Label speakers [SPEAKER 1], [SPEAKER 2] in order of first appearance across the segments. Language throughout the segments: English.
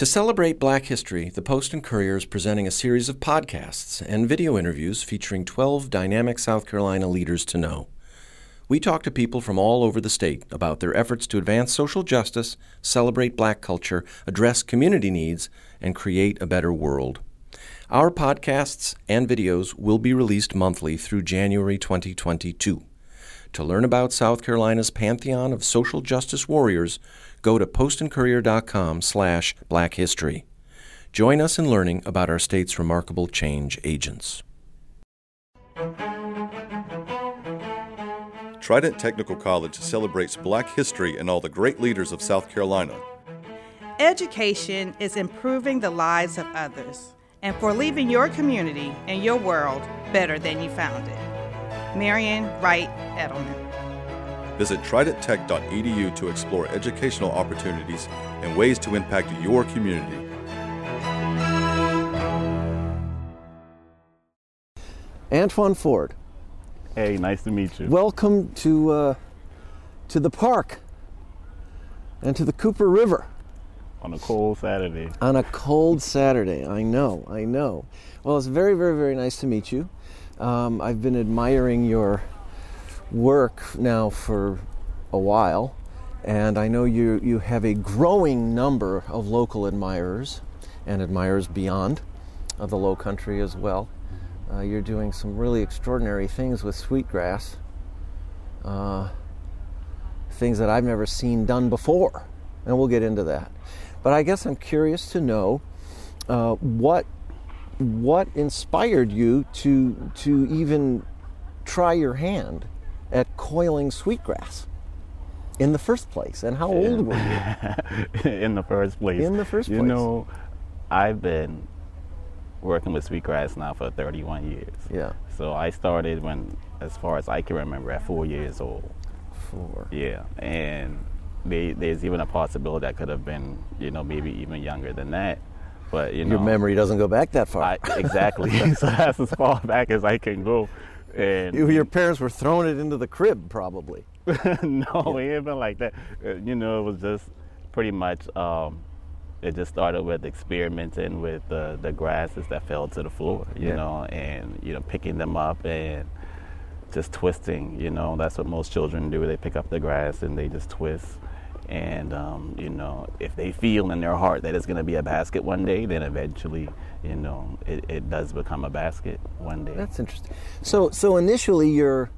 [SPEAKER 1] To celebrate Black History, the Post and Courier is presenting a series of podcasts and video interviews featuring 12 dynamic South Carolina leaders to know. We talk to people from all over the state about their efforts to advance social justice, celebrate black culture, address community needs, and create a better world. Our podcasts and videos will be released monthly through January 2022. To learn about South Carolina's pantheon of social justice warriors, go to postandcourier.com slash black history. Join us in learning about our state's remarkable change agents.
[SPEAKER 2] Trident Technical College celebrates black history and all the great leaders of South Carolina.
[SPEAKER 3] Education is improving the lives of others and for leaving your community and your world better than you found it. Marian Wright Edelman.
[SPEAKER 2] Visit tridenttech.edu to explore educational opportunities and ways to impact your community.
[SPEAKER 4] Antwon Ford,
[SPEAKER 5] Hey, nice to meet you.
[SPEAKER 4] welcome to uh, to the park and to the Cooper River
[SPEAKER 5] on a cold Saturday.
[SPEAKER 4] on a cold Saturday. I know, I know. Well, it's very, very, very nice to meet you. Um, I've been admiring your work now for a while, and I know you you have a growing number of local admirers and admirers beyond of the Low Country as well. Uh, you're doing some really extraordinary things with sweetgrass, uh, things that I've never seen done before, and we'll get into that. But I guess I'm curious to know uh, what what inspired you to to even try your hand at coiling sweetgrass in the first place, and how old were you?
[SPEAKER 5] in the first place.
[SPEAKER 4] In the first place.
[SPEAKER 5] You know, I've been working with sweetgrass now for 31 years.
[SPEAKER 4] Yeah,
[SPEAKER 5] So I started when, as far as I can remember, at four years old.
[SPEAKER 4] four.
[SPEAKER 5] Yeah, and they, there's even a possibility that could have been, you know, maybe even younger than that. But you know,
[SPEAKER 4] Your memory doesn't go back that far.
[SPEAKER 5] I, exactly. so that's as far back as I can go. And
[SPEAKER 4] You- Your parents were throwing it into the crib, probably.
[SPEAKER 5] no, ain't been like that. Uh, You know, it was just pretty much. Um, it just started with experimenting with the the grasses that fell to the floor. You
[SPEAKER 4] Yeah.
[SPEAKER 5] know, and you know picking them up and just twisting. You know, that's what most children do. They pick up the grass and they just twist. And um, you know, if they feel in their heart that it's going to be a basket one day, then eventually, you know, it, it does become a basket one day.
[SPEAKER 4] That's interesting. So, so initially, your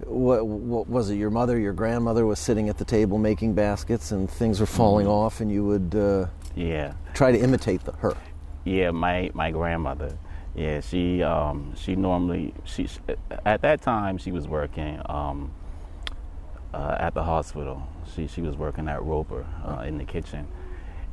[SPEAKER 4] what, what was it? Your mother, your grandmother was sitting at the table making baskets, and things were falling off, and you would uh,
[SPEAKER 5] yeah.
[SPEAKER 4] try to imitate the, her.
[SPEAKER 5] Yeah, my my grandmother. Yeah, she um, she normally she at that time she was working um, uh, at the hospital. She she was working at Roper uh, in the kitchen,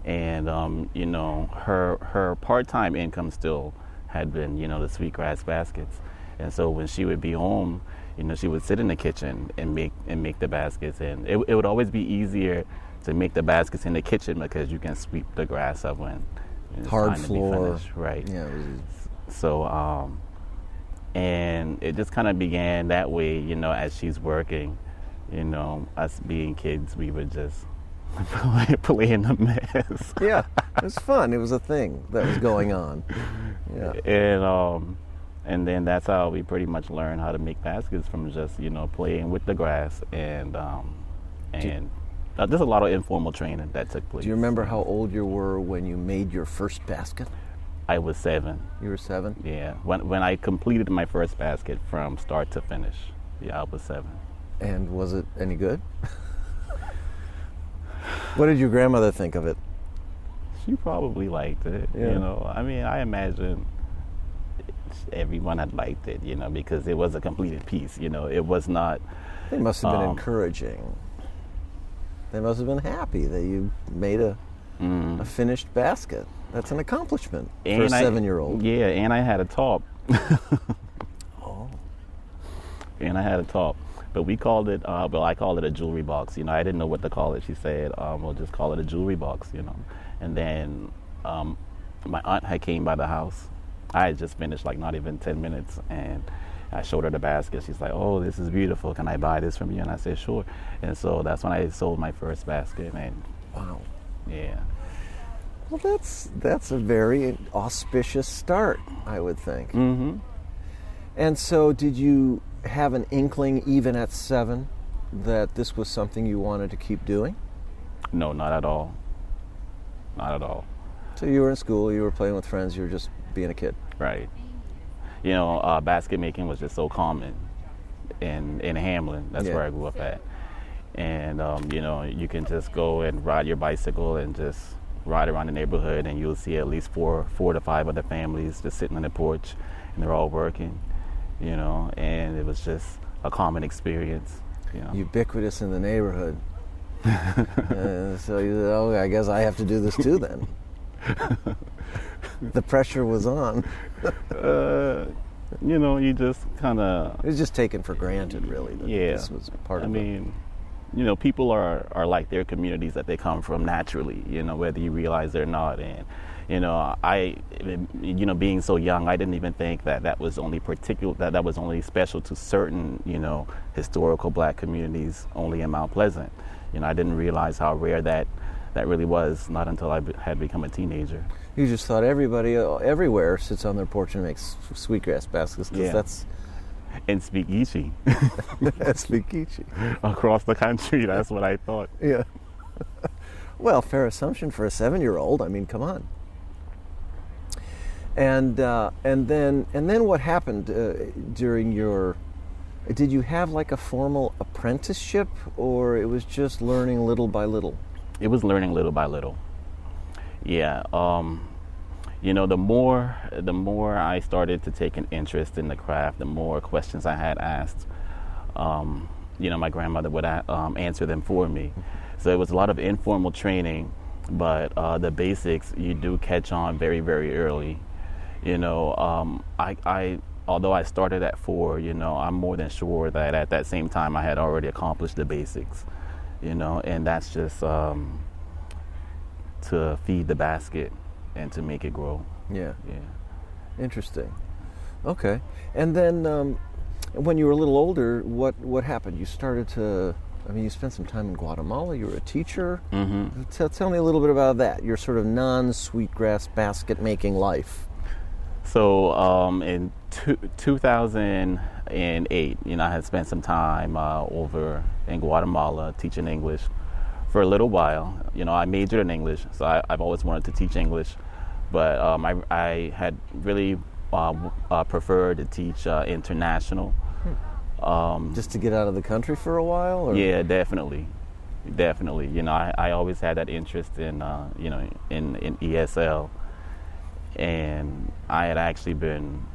[SPEAKER 5] and um, you know her her part time income still had been you know the sweetgrass baskets, and so when she would be home, you know she would sit in the kitchen and make and make the baskets, and it it would always be easier to make the baskets in the kitchen because you can sweep the grass up when it's
[SPEAKER 4] Hard
[SPEAKER 5] time to be
[SPEAKER 4] floor.
[SPEAKER 5] right?
[SPEAKER 4] Yeah,
[SPEAKER 5] So, um, and it just kind of began that way, you know, as she's working, you know, us being kids, we would just play, play in the mess.
[SPEAKER 4] yeah, it was fun. It was a thing that was going on. Yeah.
[SPEAKER 5] and um, and then that's how we pretty much learned how to make baskets from just you know playing with the grass and um, and uh, there's a lot of informal training that took place.
[SPEAKER 4] Do you remember how old you were when you made your first basket?
[SPEAKER 5] I was seven.
[SPEAKER 4] You were seven.
[SPEAKER 5] Yeah, when when I completed my first basket from start to finish. Yeah, I was seven.
[SPEAKER 4] And was it any good? what did your grandmother think of it?
[SPEAKER 5] She probably liked it.
[SPEAKER 4] Yeah.
[SPEAKER 5] You know, I mean, I imagine everyone had liked it. You know, because it was a completed piece. You know, it was not.
[SPEAKER 4] They must have been
[SPEAKER 5] Um,
[SPEAKER 4] encouraging. They must have been happy that you made a, a finished basket. That's an accomplishment for a seven-year-old.
[SPEAKER 5] Yeah, and I had a top.
[SPEAKER 4] Oh,
[SPEAKER 5] and I had a top. But we called it, uh, well, I called it a jewelry box. You know, I didn't know what to call it. She said, um, we'll just call it a jewelry box, you know. And then um, my aunt had came by the house. I had just finished like not even 10 minutes. And I showed her the basket. She's like, oh, this is beautiful. Can I buy this from you? And I said, sure. And so that's when I sold my first basket. And
[SPEAKER 4] wow.
[SPEAKER 5] yeah.
[SPEAKER 4] Well, that's that's a very auspicious start, I would think.
[SPEAKER 5] Mm-hmm.
[SPEAKER 4] And so, did you have an inkling, even at seven, that this was something you wanted to keep doing?
[SPEAKER 5] No, not at all. Not at all.
[SPEAKER 4] So you were in school, you were playing with friends, you were just being a kid.
[SPEAKER 5] Right. You know, uh, basket making was just so common in in Hamlin. That's
[SPEAKER 4] Yeah.
[SPEAKER 5] where I grew up at. And um, you know, you can just go and ride your bicycle and just ride around the neighborhood, and you'll see at least four four to five other families just sitting on the porch, and they're all working. You know, and it was just a common experience. You know.
[SPEAKER 4] Ubiquitous in the neighborhood. Uh, so you said, oh, I guess I have to do this too then. the pressure was on.
[SPEAKER 5] uh, you know, you just kind of
[SPEAKER 4] It was just taken for granted, really. That
[SPEAKER 5] Yeah.
[SPEAKER 4] This was part
[SPEAKER 5] I
[SPEAKER 4] of it.
[SPEAKER 5] mean, you know, people are, are like their communities that they come from naturally, you know, whether you realize it or not. And, you know, I, you know, being so young, I didn't even think that that was only particular, that that was only special to certain, you know, historical black communities only in Mount Pleasant. You know, I didn't realize how rare that, that really was, not until I had become a teenager.
[SPEAKER 4] You just thought everybody uh, everywhere sits on their porch and makes sweetgrass baskets because
[SPEAKER 5] Yeah.
[SPEAKER 4] that's
[SPEAKER 5] And speak
[SPEAKER 4] Vikichi.
[SPEAKER 5] across the country, that's what I thought.
[SPEAKER 4] Yeah. well, fair assumption for a seven-year-old. I mean, come on. And uh, and then and then what happened uh, during your? Did you have like a formal apprenticeship, or it was just learning little by little?
[SPEAKER 5] it was learning little by little. Yeah, um, you know, the more the more I started to take an interest in the craft, the more questions I had asked. Um, you know, my grandmother would um, answer them for me. So it was a lot of informal training, but uh, the basics you do catch on very very early. You know, um, I, I although I started at four, you know, I'm more than sure that at that same time I had already accomplished the basics you know, and that's just um, to feed the basket and to make it grow.
[SPEAKER 4] Yeah.
[SPEAKER 5] Yeah.
[SPEAKER 4] Interesting. Okay. And then um, when you were a little older, what what happened? You started to. I mean, you spent some time in Guatemala. You were a teacher.
[SPEAKER 5] Mm-hmm.
[SPEAKER 4] Tell, tell me a little bit about that. Your sort of non-sweetgrass basket making life.
[SPEAKER 5] So um, in two, 2008, you know, I had spent some time uh, over in Guatemala teaching English for a little while. You know, I majored in English, so I, I've always wanted to teach English, but um, I, I had really uh, uh, preferred to teach uh, international. Um,
[SPEAKER 4] Just to get out of the country for a while. Or?
[SPEAKER 5] Yeah, definitely, definitely. You know, I, I always had that interest in uh, you know in, in ESL, and I had actually been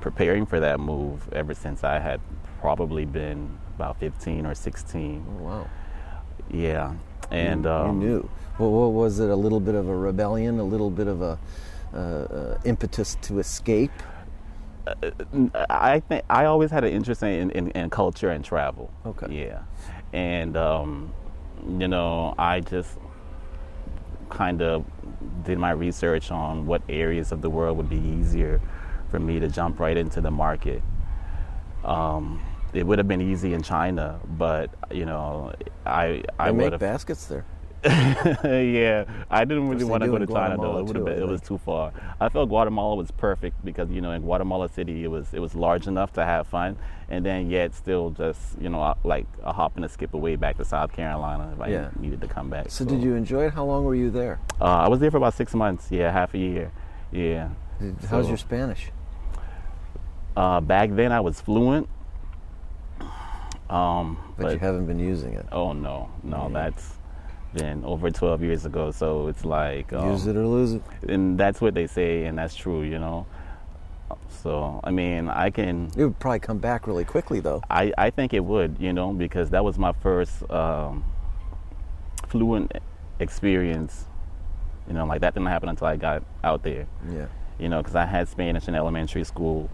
[SPEAKER 5] preparing for that move ever since I had probably been about 15 or 16.
[SPEAKER 4] Oh, wow.
[SPEAKER 5] Yeah, and
[SPEAKER 4] you,
[SPEAKER 5] um,
[SPEAKER 4] you knew. Well, what was it? A little bit of a rebellion, a little bit of a uh, uh, impetus to escape.
[SPEAKER 5] I think I always had an interest in, in, in culture and travel.
[SPEAKER 4] Okay.
[SPEAKER 5] Yeah, and um, you know, I just kind of did my research on what areas of the world would be easier for me to jump right into the market. Um, it would have been easy in China, but you know, I I would
[SPEAKER 4] make
[SPEAKER 5] have.
[SPEAKER 4] baskets there.
[SPEAKER 5] yeah, I didn't really want to go to China though. It would have been it was too far. I felt Guatemala was perfect because you know in Guatemala City it was it was large enough to have fun, and then yet still just you know like a hop and a skip away back to South Carolina if I
[SPEAKER 4] Yeah.
[SPEAKER 5] needed to come back.
[SPEAKER 4] So, did you enjoy it? How long were you there?
[SPEAKER 5] Uh, I was there for about six months. Yeah, half a year. Yeah.
[SPEAKER 4] How's
[SPEAKER 5] So-
[SPEAKER 4] your Spanish?
[SPEAKER 5] Uh, back then I was fluent. Um,
[SPEAKER 4] But, you haven't been using it.
[SPEAKER 5] oh no, no, that's been over 12 years ago. So it's like um,
[SPEAKER 4] Use it or lose it.
[SPEAKER 5] and that's what they say, and that's true, you know. So I mean, I can.
[SPEAKER 4] It would probably come back really quickly, though.
[SPEAKER 5] I, I think it would, you know, because that was my first um, fluent experience. You know, like that didn't happen until I got out there.
[SPEAKER 4] Yeah.
[SPEAKER 5] You know, because I had Spanish in elementary school,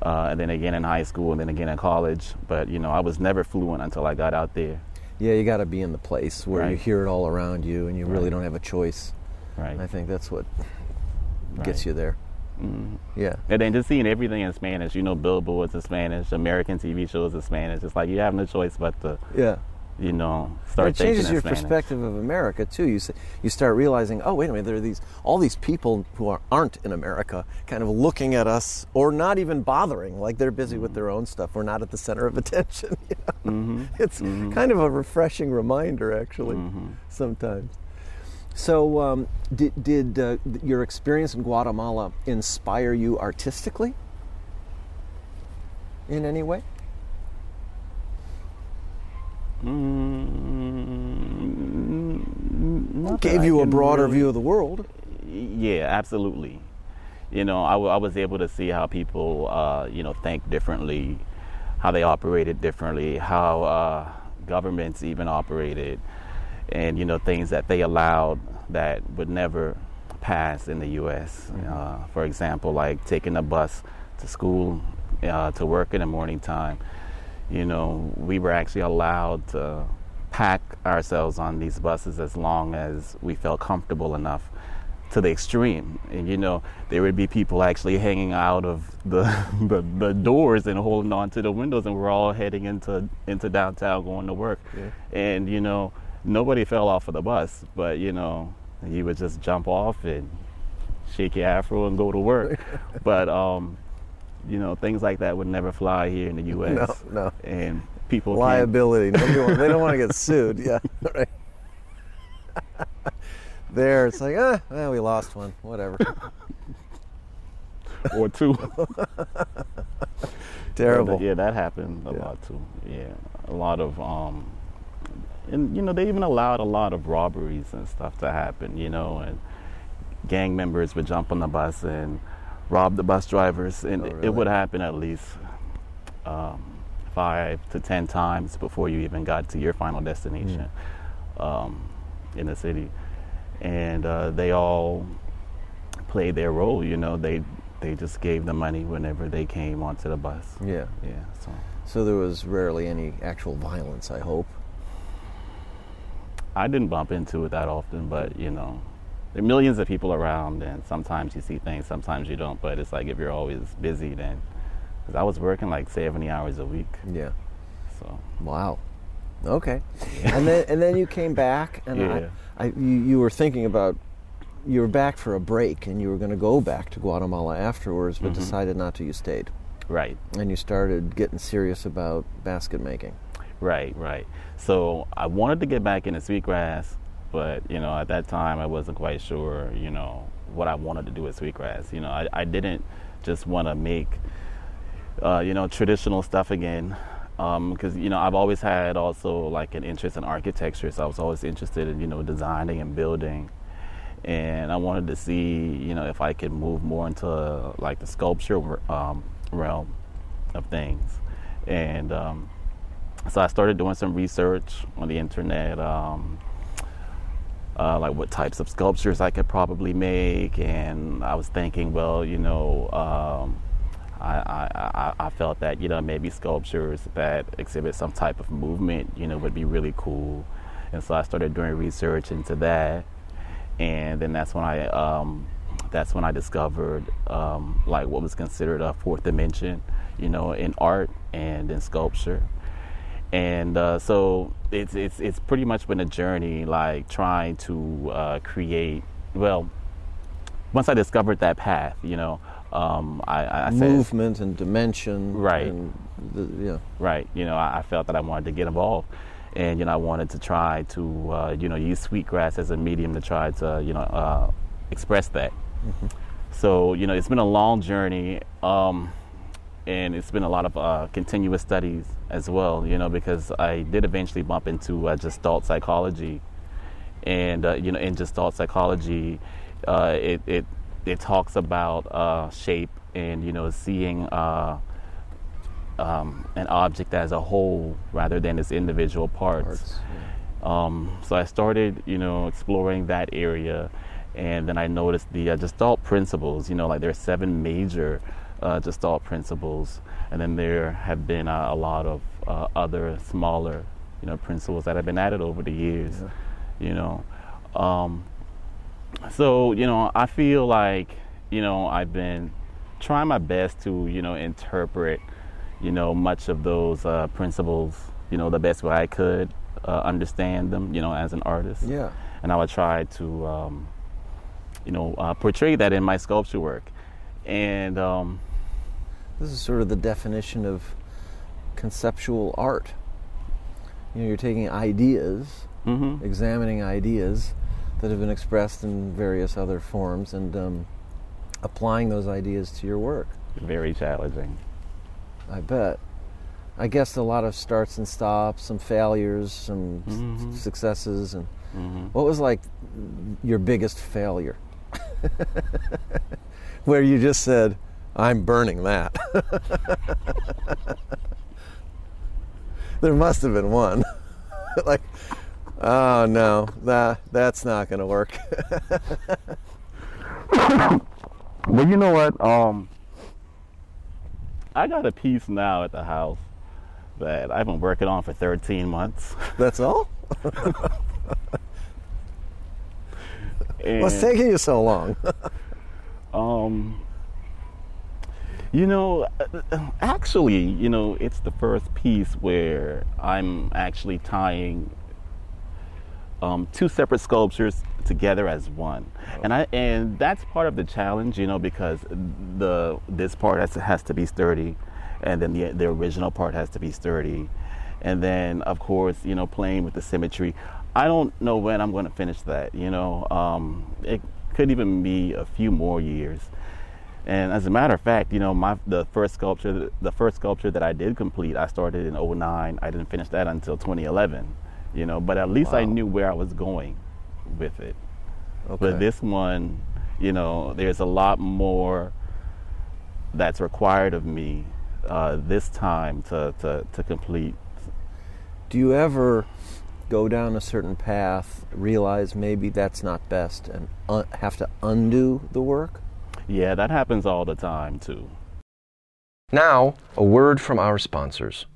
[SPEAKER 5] uh, and then again in high school, and then again in college. But you know, I was never fluent until I got out there.
[SPEAKER 4] Yeah, you got to be in the place where you hear it all around you, and you really
[SPEAKER 5] Right.
[SPEAKER 4] don't have a choice.
[SPEAKER 5] Right.
[SPEAKER 4] I think that's what gets
[SPEAKER 5] Right.
[SPEAKER 4] you there.
[SPEAKER 5] Mhm.
[SPEAKER 4] Yeah.
[SPEAKER 5] And then just seeing everything in Spanish, you know, billboards in Spanish, American TV shows in Spanish. It's like you have no choice but to
[SPEAKER 4] Yeah.
[SPEAKER 5] You know, start
[SPEAKER 4] it changes your
[SPEAKER 5] Spanish.
[SPEAKER 4] perspective of America too. You s- you start realizing, oh wait a minute, there are these all these people who are, aren't in America, kind of looking at us or not even bothering, like they're busy with their own stuff. We're not at the center of attention. you know?
[SPEAKER 5] Mm-hmm.
[SPEAKER 4] It's kind of a refreshing reminder, actually, sometimes. So, um, did did uh, your experience in Guatemala inspire you artistically in any way?
[SPEAKER 5] Mm, not that
[SPEAKER 4] Gave you a broader
[SPEAKER 5] really-
[SPEAKER 4] view of the world.
[SPEAKER 5] Yeah, absolutely. You know, I, w- I was able to see how people, uh, you know, think differently, how they operated differently, how uh, governments even operated, and you know, things that they allowed that would never pass in the U.S. Uh, for example, like taking a bus to school, uh, to work in the morning time. You know, we were actually allowed to pack ourselves on these buses as long as we felt comfortable enough to the extreme. And you know, there would be people actually hanging out of the, the, the doors and holding on to the windows, and we're all heading into into downtown going to work. And you know, nobody fell off of the bus, but you know, you would just jump off and shake your afro and go to work. but um, you know, things like that would never fly here in the U.S.
[SPEAKER 4] No, no.
[SPEAKER 5] And people
[SPEAKER 4] liability. They don't want to get sued. Yeah, right. there, it's like, ah, well, we lost one. Whatever.
[SPEAKER 5] or two.
[SPEAKER 4] Terrible.
[SPEAKER 5] Yeah, that happened a
[SPEAKER 4] Yeah.
[SPEAKER 5] lot too. Yeah, a lot of um, and you know they even allowed a lot of robberies and stuff to happen. You know, and gang members would jump on the bus and rob the bus drivers, and
[SPEAKER 4] Oh,
[SPEAKER 5] it-
[SPEAKER 4] really?
[SPEAKER 5] it would happen at least um, five to ten times before you even got to your final destination
[SPEAKER 4] Hmm.
[SPEAKER 5] um, in the city, and uh, they all played their role. You know, they they just gave the money whenever they came onto the bus.
[SPEAKER 4] Yeah.
[SPEAKER 5] Yeah. So
[SPEAKER 4] So there was rarely any actual violence. I hope.
[SPEAKER 5] I didn't bump into it that often, but you know, there are millions of people around, and sometimes you see things, sometimes you don't. But it's like if you're always busy, then because I was working like 70 hours a week,
[SPEAKER 4] Yeah.
[SPEAKER 5] so
[SPEAKER 4] Wow. Okay. And then and then you came back, and
[SPEAKER 5] Yeah.
[SPEAKER 4] I, I you, you were thinking about you were back for a break, and you were going to go back to Guatemala afterwards, but mm-hmm. decided not to. You stayed,
[SPEAKER 5] right.
[SPEAKER 4] and you started getting serious about basket making.
[SPEAKER 5] Right, right. So I wanted to get back into sweetgrass, but you know, at that time I wasn't quite sure, you know, what I wanted to do with sweetgrass. You know, I, I didn't just want to make, uh, you know, traditional stuff again, because you know I've always had also like an interest in architecture, so I was always interested in you know designing and building. And I wanted to see, you know, if I could move more into like the sculpture um, realm of things. And um, so I started doing some research on the internet, um, uh, like what types of sculptures I could probably make, and I was thinking, well, you know, um, I, I, I, felt that you know maybe sculptures that exhibit some type of movement, you know, would be really cool, and so I started doing research into that, and then that's when I um, that's when I discovered um, like what was considered a fourth dimension, you know, in art and in sculpture and uh, so it's it's it's pretty much been a journey, like trying to uh, create. Well, once I discovered that path, you know, um, I, I said,
[SPEAKER 4] Movement and dimension.
[SPEAKER 5] Right.
[SPEAKER 4] And the, yeah.
[SPEAKER 5] right, you know, I, I felt that I wanted to get involved, and you know, I wanted to try to uh, you know use sweetgrass as a medium to try to you know uh, express that. So you know, it's been a long journey. Um, and it's been a lot of uh, continuous studies as well, you know, because I did eventually bump into uh, Gestalt psychology, and uh, you know, in just Gestalt psychology, uh, it, it it talks about uh, shape and you know seeing uh, um, an object as a whole rather than its individual parts.
[SPEAKER 4] Parts,
[SPEAKER 5] Um, so I started, you know, exploring that area, and then I noticed the uh, Gestalt principles. You know, like there are seven major uh, Gestalt principles, and then there have been uh, a lot of uh, other smaller, you know, principles that have been added over the years. You know, um, so you know, I feel like you know I've been trying my best to you know interpret you know much of those uh, principles you know the best way I could uh, understand them, you know, as an artist.
[SPEAKER 4] Yeah.
[SPEAKER 5] And I would try to, um, you know, uh, portray that in my sculpture work. And um,
[SPEAKER 4] This is sort of the definition of conceptual art. You know, you're taking ideas,
[SPEAKER 5] mhm.
[SPEAKER 4] examining ideas that have been expressed in various other forms, and um, applying those ideas to your work.
[SPEAKER 5] very challenging.
[SPEAKER 4] I bet. I guess a lot of starts and stops, some failures, some s-
[SPEAKER 5] Mhm.
[SPEAKER 4] successes, and
[SPEAKER 5] Mhm.
[SPEAKER 4] what was like your biggest failure? Where you just said, "I'm burning that." there must have been one. like, oh no, that that's not to work.
[SPEAKER 5] Well, you know what? Um, I got a piece now at the house that I've been working on for 13 months.
[SPEAKER 4] that's all. What's taking you so long?
[SPEAKER 5] um, you know, actually, you know, it's the first piece where I'm actually tying um, two separate sculptures together as one, and I and that's part of the challenge, you know, because the this part has to, has to be sturdy, and then the the original part has to be sturdy, and then of course, you know, playing with the symmetry. I don't know when I'm going to finish that. You know, um, it could even be a few more years. And as a matter of fact, you know, my the first sculpture, the first sculpture that I did complete, I started in 09. I didn't finish that until 2011. You know, but at least I knew where I was going with it.
[SPEAKER 4] Okay.
[SPEAKER 5] But this one, you know, there's a lot more that's required of me uh, this time to, to, to complete.
[SPEAKER 4] Do you ever go down a certain path, realize maybe that's not best, and un- have to undo the work?
[SPEAKER 5] Yeah, that happens all the time too.
[SPEAKER 1] Now, a word from our sponsors.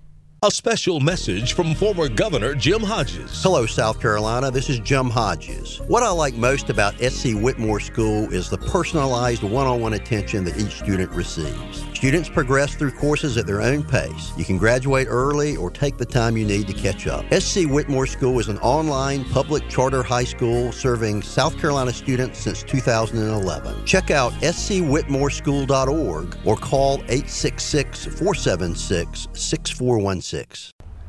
[SPEAKER 6] A special message from former Governor Jim Hodges.
[SPEAKER 7] Hello, South Carolina. This is Jim Hodges. What I like most about SC Whitmore School is the personalized one on one attention that each student receives. Students progress through courses at their own pace. You can graduate early or take the time you need to catch up. SC Whitmore School is an online public charter high school serving South Carolina students since 2011. Check out scwhitmoreschool.org or call 866 476 6416.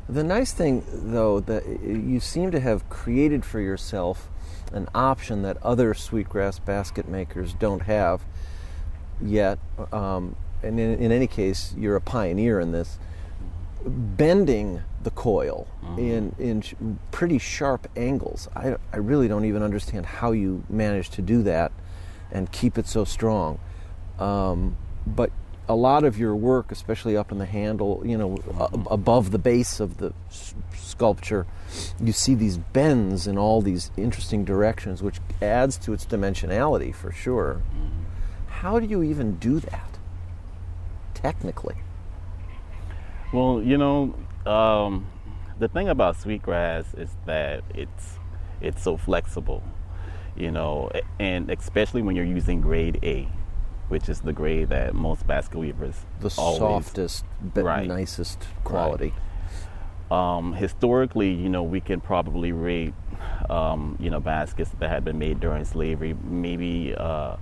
[SPEAKER 4] The nice thing, though, that you seem to have created for yourself an option that other sweetgrass basket makers don't have yet. Um, and in, in any case, you're a pioneer in this. Bending the coil in, in pretty sharp angles. I, I really don't even understand how you manage to do that and keep it so strong. Um, but a lot of your work, especially up in the handle, you know, a- above the base of the s- sculpture, you see these bends in all these interesting directions, which adds to its dimensionality for sure. How do you even do that technically?
[SPEAKER 5] Well, you know, um, the thing about sweetgrass is that it's it's so flexible, you know, and especially when you're using grade A, which is the grade that most basket weavers
[SPEAKER 4] The
[SPEAKER 5] always
[SPEAKER 4] softest, be-
[SPEAKER 5] Right.
[SPEAKER 4] nicest quality.
[SPEAKER 5] um, historically, you know, we can probably rate, um, you know, baskets that had been made during slavery. Maybe uh,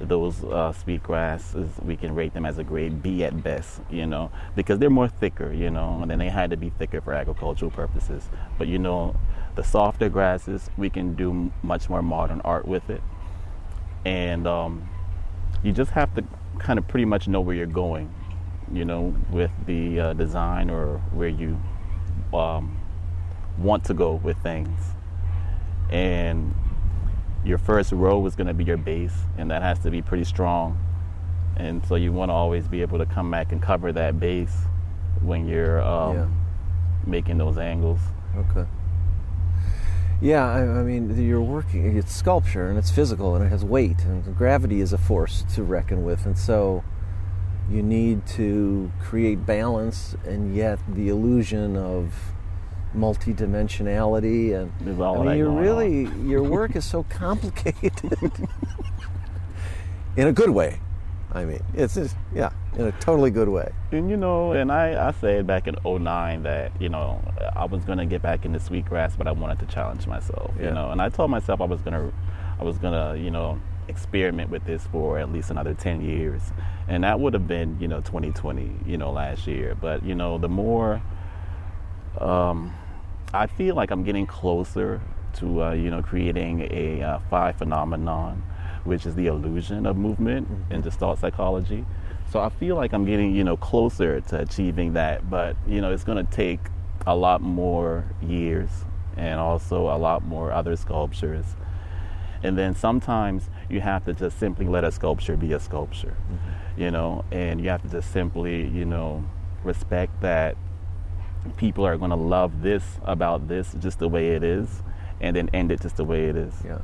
[SPEAKER 5] those uh, sweetgrasses, we can rate them as a grade B at best, you know, because they're more thicker, you know, and then they had to be thicker for agricultural purposes. But, you know, the softer grasses, we can do much more modern art with it. And um, you just have to kind of pretty much know where you're going, you know, with the uh, design or where you um, want to go with things. And your first row is going to be your base, and that has to be pretty strong. And so you want to always be able to come back and cover that base when you're um,
[SPEAKER 4] Yeah.
[SPEAKER 5] making those angles.
[SPEAKER 4] Okay. Yeah, I, I mean, you're working, it's sculpture and it's physical and it has weight, and gravity is a force to reckon with. And so you need to create balance and yet the illusion of multidimensionality. And I mean, you're really, your work is so complicated in a good way. I mean, it's just, yeah, in a totally good way.
[SPEAKER 5] And you know, and I, I said back in 09 that, you know, I was gonna get back into sweetgrass, but I wanted to challenge myself.
[SPEAKER 4] Yeah.
[SPEAKER 5] You know, and I told myself I was gonna I was gonna, you know, experiment with this for at least another 10 years. And that would have been, you know, 2020, you know, last year. But, you know, the more um, I feel like I'm getting closer to, uh, you know, creating a uh, phi phenomenon, which is the illusion of movement mm-hmm. in Gestalt psychology. So I feel like I'm getting, you know, closer to achieving that. But, you know, it's going to take a lot more years and also a lot more other sculptures. And then sometimes you have to just simply let a sculpture be a sculpture, mm-hmm. you know, and you have to just simply, you know, respect that people are going to love this about this just the way it is, and then end it just the way it is,
[SPEAKER 4] Yeah.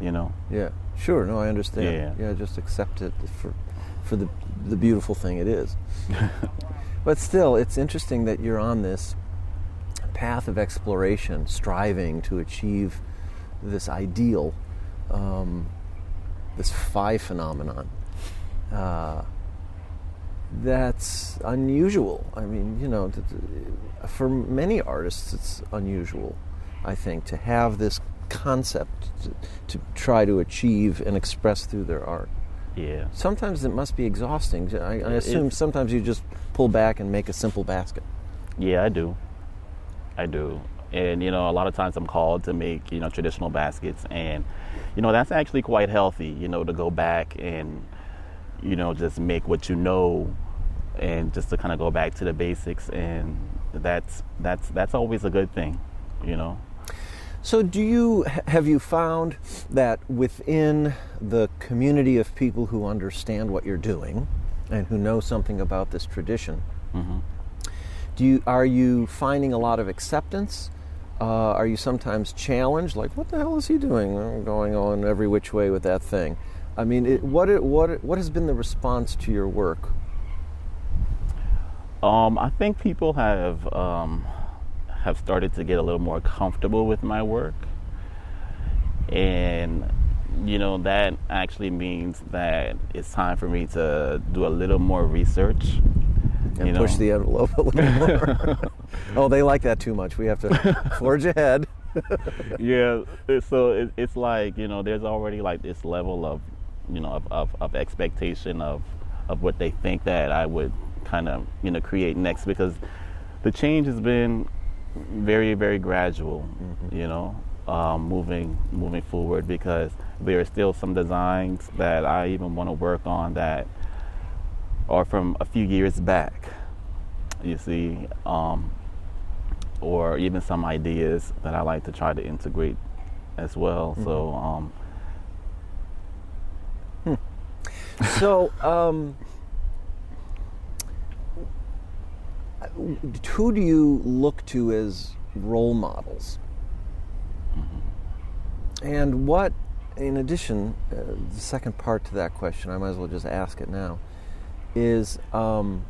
[SPEAKER 5] You know.
[SPEAKER 4] Yeah. Sure. No, I understand.
[SPEAKER 5] Yeah.
[SPEAKER 4] Yeah. Just accept it for, for the the beautiful thing it is. but still, it's interesting that you're on this path of exploration, striving to achieve this ideal, um, this phi phenomenon. Uh, that's unusual. I mean, you know, for many artists, it's unusual. I think to have this concept to, to try to achieve and express through their art.
[SPEAKER 5] Yeah.
[SPEAKER 4] Sometimes it must be exhausting. I, I assume sometimes you just pull back and make a simple basket.
[SPEAKER 5] Yeah, I do. I do. And you know, a lot of times I'm called to make, you know, traditional baskets and you know, that's actually quite healthy, you know, to go back and you know, just make what you know and just to kind of go back to the basics and that's that's that's always a good thing, you know.
[SPEAKER 4] So, do you have you found that within the community of people who understand what you're doing and who know something about this tradition, do you are you finding a lot of acceptance? Uh, are you sometimes challenged, like what the hell is he doing, going on every which way with that thing? I mean, it, what it, what it, what has been the response to your work?
[SPEAKER 5] Um, I think people have um, have started to get a little more comfortable with my work, and you know that actually means that it's time for me to do a little more research
[SPEAKER 4] and
[SPEAKER 5] you
[SPEAKER 4] push
[SPEAKER 5] know.
[SPEAKER 4] the envelope a little more. oh, they like that too much. We have to forge ahead.
[SPEAKER 5] yeah so it, it's like you know there's already like this level of you know of, of, of expectation of of what they think that i would kind of you know create next because the change has been very very gradual you know um, moving moving forward because there are still some designs that i even want to work on that are from a few years back you see um, or even some ideas that I like to try to integrate as well. So, um,
[SPEAKER 4] So, um, who do you look to as role models? And what, in addition, uh, the second part to that question, I might as well just ask it now, is um,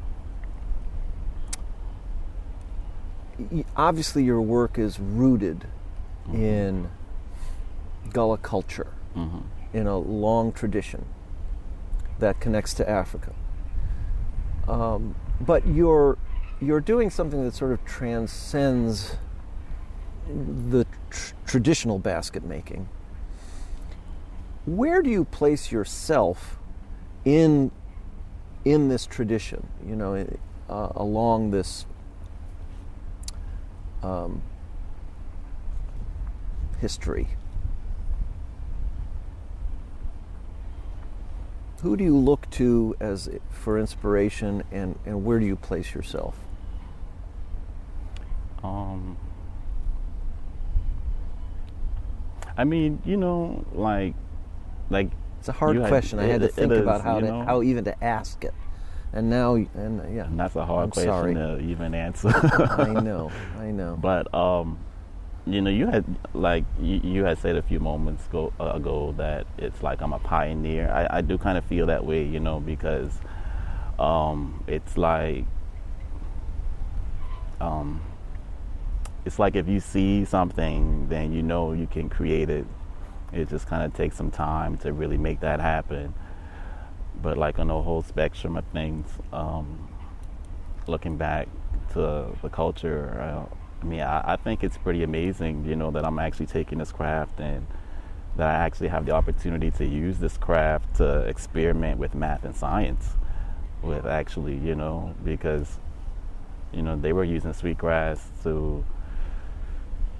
[SPEAKER 4] obviously your work is rooted in Gullah culture,
[SPEAKER 5] mhm.
[SPEAKER 4] in a long tradition that connects to Africa. Um, but you're you're doing something that sort of transcends the tr- traditional basket making. Where do you place yourself in in this tradition? You know, uh, along this um, history. Who do you look to as for inspiration, and, and where do you place yourself?
[SPEAKER 5] Um, I mean, you know, like, like
[SPEAKER 4] It's a hard
[SPEAKER 5] you had-
[SPEAKER 4] question. I had to think about how to
[SPEAKER 5] know?
[SPEAKER 4] how even to ask it, and now and uh, yeah,
[SPEAKER 5] and that's a hard
[SPEAKER 4] I'm
[SPEAKER 5] question
[SPEAKER 4] sorry.
[SPEAKER 5] to even answer.
[SPEAKER 4] I know, I know.
[SPEAKER 5] But um, you know, you had like you, you had said a few moments ago, uh, ago that it's like I'm a pioneer. I, I do kind of feel that way, you know, because um, it's like um, it's like if you see something, then you know you can create it. It just kind of takes some time to really make that happen. but like on the whole spectrum of things, um, looking back to the culture, uh, I mean, I, I, think it's pretty amazing, you know, that I'm actually taking this craft and that I actually have the opportunity to use this craft to experiment with math and science, with actually, you know, because, you know, they were using sweetgrass to,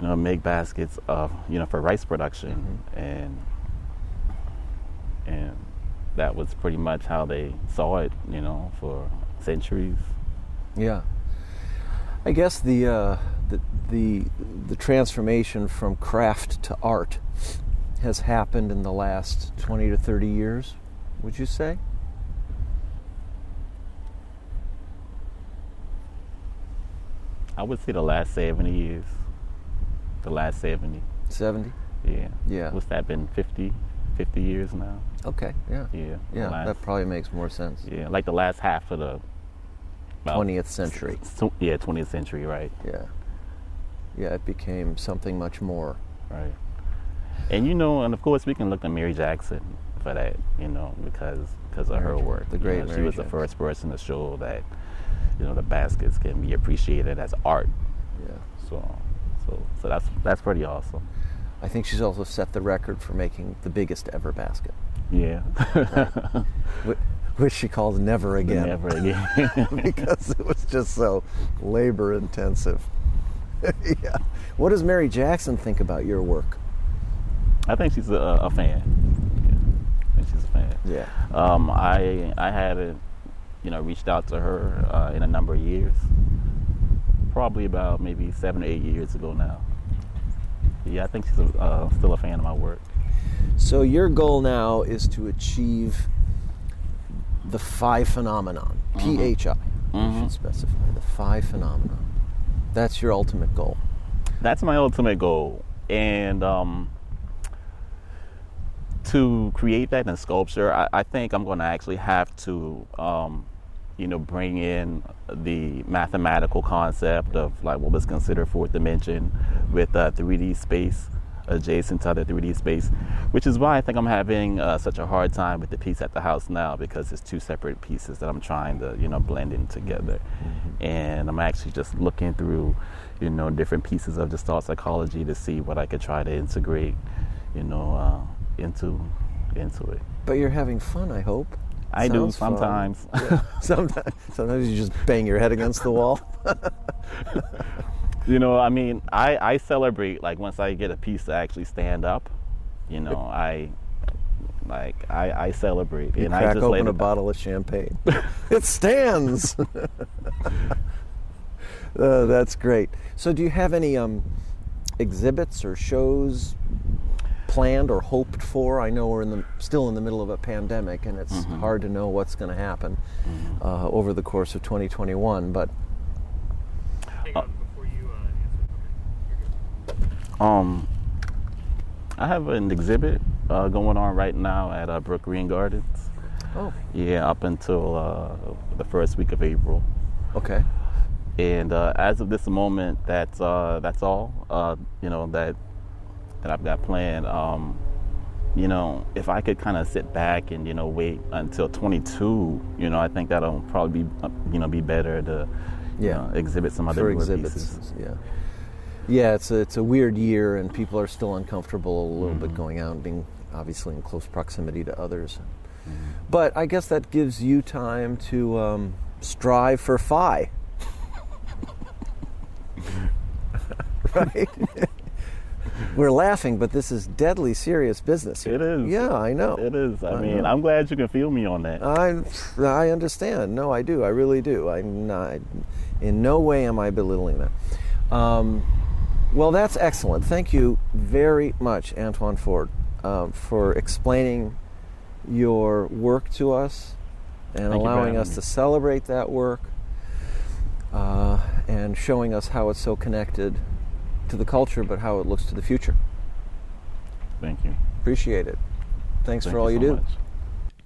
[SPEAKER 5] you know, make baskets of, you know, for rice production, mm-hmm. and and that was pretty much how they saw it, you know, for centuries.
[SPEAKER 4] Yeah. I guess the uh, the the the transformation from craft to art has happened in the last 20 to 30 years, would you say?
[SPEAKER 5] I would say the last 70 years. The last 70.
[SPEAKER 4] 70?
[SPEAKER 5] Yeah.
[SPEAKER 4] Yeah.
[SPEAKER 5] What's that been 50 50 years now?
[SPEAKER 4] Okay. Yeah.
[SPEAKER 5] Yeah.
[SPEAKER 4] Yeah, last, that probably makes more sense.
[SPEAKER 5] Yeah, like the last half of the
[SPEAKER 4] 20th century.
[SPEAKER 5] Yeah, 20th century, right.
[SPEAKER 4] Yeah. Yeah, it became something much more.
[SPEAKER 5] Right. And you know, and of course, we can look at Mary Jackson for that, you know, because because of her work.
[SPEAKER 4] The great
[SPEAKER 5] you know,
[SPEAKER 4] Mary
[SPEAKER 5] She was
[SPEAKER 4] Jackson.
[SPEAKER 5] the first person to show that, you know, the baskets can be appreciated as art.
[SPEAKER 4] Yeah.
[SPEAKER 5] So, so, so that's that's pretty awesome.
[SPEAKER 4] I think she's also set the record for making the biggest ever basket.
[SPEAKER 5] Yeah.
[SPEAKER 4] right. Which she called Never Again.
[SPEAKER 5] Never Again.
[SPEAKER 4] because it was just so labor intensive. yeah. What does Mary Jackson think about your work?
[SPEAKER 5] I think she's a, a fan. I think she's a fan.
[SPEAKER 4] Yeah.
[SPEAKER 5] Um, I I had you know, reached out to her uh, in a number of years. Probably about maybe seven or eight years ago now. Yeah, I think she's a, uh, still a fan of my work.
[SPEAKER 4] So your goal now is to achieve the phi phenomenon, mm-hmm. PHI. Mm-hmm. You should specify the phi phenomenon. That's your ultimate goal.
[SPEAKER 5] That's my ultimate goal, and um, to create that in sculpture, I, I think I'm going to actually have to, um, you know, bring in the mathematical concept of like what was considered fourth dimension with uh, 3D space adjacent to other 3D space, which is why I think I'm having uh, such a hard time with the piece at the house now because it's two separate pieces that I'm trying to, you know, blend in together. Mm-hmm. And I'm actually just looking through, you know, different pieces of Gestalt psychology to see what I could try to integrate, you know, uh, into into it.
[SPEAKER 4] But you're having fun, I hope.
[SPEAKER 5] I Sounds do sometimes.
[SPEAKER 4] Yeah. sometimes. Sometimes you just bang your head against the wall.
[SPEAKER 5] you know, I mean, I, I celebrate like once I get a piece to actually stand up. You know, I like I, I celebrate
[SPEAKER 4] you
[SPEAKER 5] and
[SPEAKER 4] crack
[SPEAKER 5] I just
[SPEAKER 4] open a bottle of champagne. it stands. uh, that's great. So, do you have any um, exhibits or shows planned or hoped for? I know we're in the still in the middle of a pandemic, and it's mm-hmm. hard to know what's going to happen mm-hmm. uh, over the course of 2021. But
[SPEAKER 5] uh, um, I have an exhibit uh, going on right now at uh, Brookgreen Gardens.
[SPEAKER 4] Oh.
[SPEAKER 5] Yeah, up until uh, the first week of April.
[SPEAKER 4] Okay.
[SPEAKER 5] And uh, as of this moment, that's uh, that's all. Uh, you know that that I've got planned. Um, you know, if I could kind of sit back and you know wait until 22, you know, I think that'll probably be you know be better to yeah know, exhibit some other pieces.
[SPEAKER 4] Yeah. Yeah, it's a, it's a weird year, and people are still uncomfortable a little mm-hmm. bit going out and being obviously in close proximity to others. Mm-hmm. But I guess that gives you time to um, strive for phi. right? We're laughing, but this is deadly serious business. Here.
[SPEAKER 5] It is.
[SPEAKER 4] Yeah, I know.
[SPEAKER 5] It is. I,
[SPEAKER 4] I
[SPEAKER 5] mean,
[SPEAKER 4] know.
[SPEAKER 5] I'm glad you can feel me on that.
[SPEAKER 4] I I understand. No, I do. I really do. I'm not. In no way am I belittling that. Um, well, that's excellent. Thank you very much, Antwon Ford, um, for explaining your work to us and
[SPEAKER 5] Thank
[SPEAKER 4] allowing us
[SPEAKER 5] me.
[SPEAKER 4] to celebrate that work uh, and showing us how it's so connected to the culture, but how it looks to the future.
[SPEAKER 5] Thank you.
[SPEAKER 4] Appreciate it. Thanks
[SPEAKER 5] Thank
[SPEAKER 4] for all you,
[SPEAKER 5] so
[SPEAKER 4] do.
[SPEAKER 5] Much.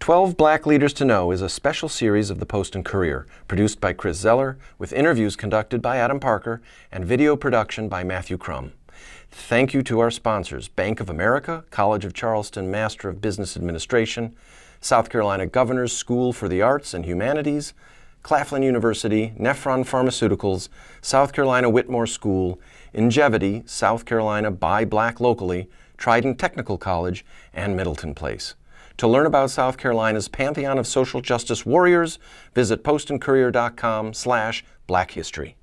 [SPEAKER 1] 12 Black Leaders to Know is a special series of the Post and Courier, produced by Chris Zeller, with interviews conducted by Adam Parker and video production by Matthew Crum. Thank you to our sponsors Bank of America, College of Charleston Master of Business Administration, South Carolina Governor's School for the Arts and Humanities, Claflin University, Nephron Pharmaceuticals, South Carolina Whitmore School, Ingevity, South Carolina Buy Black Locally, Trident Technical College, and Middleton Place. To learn about South Carolina's pantheon of social justice warriors, visit postandcourier.com slash black history.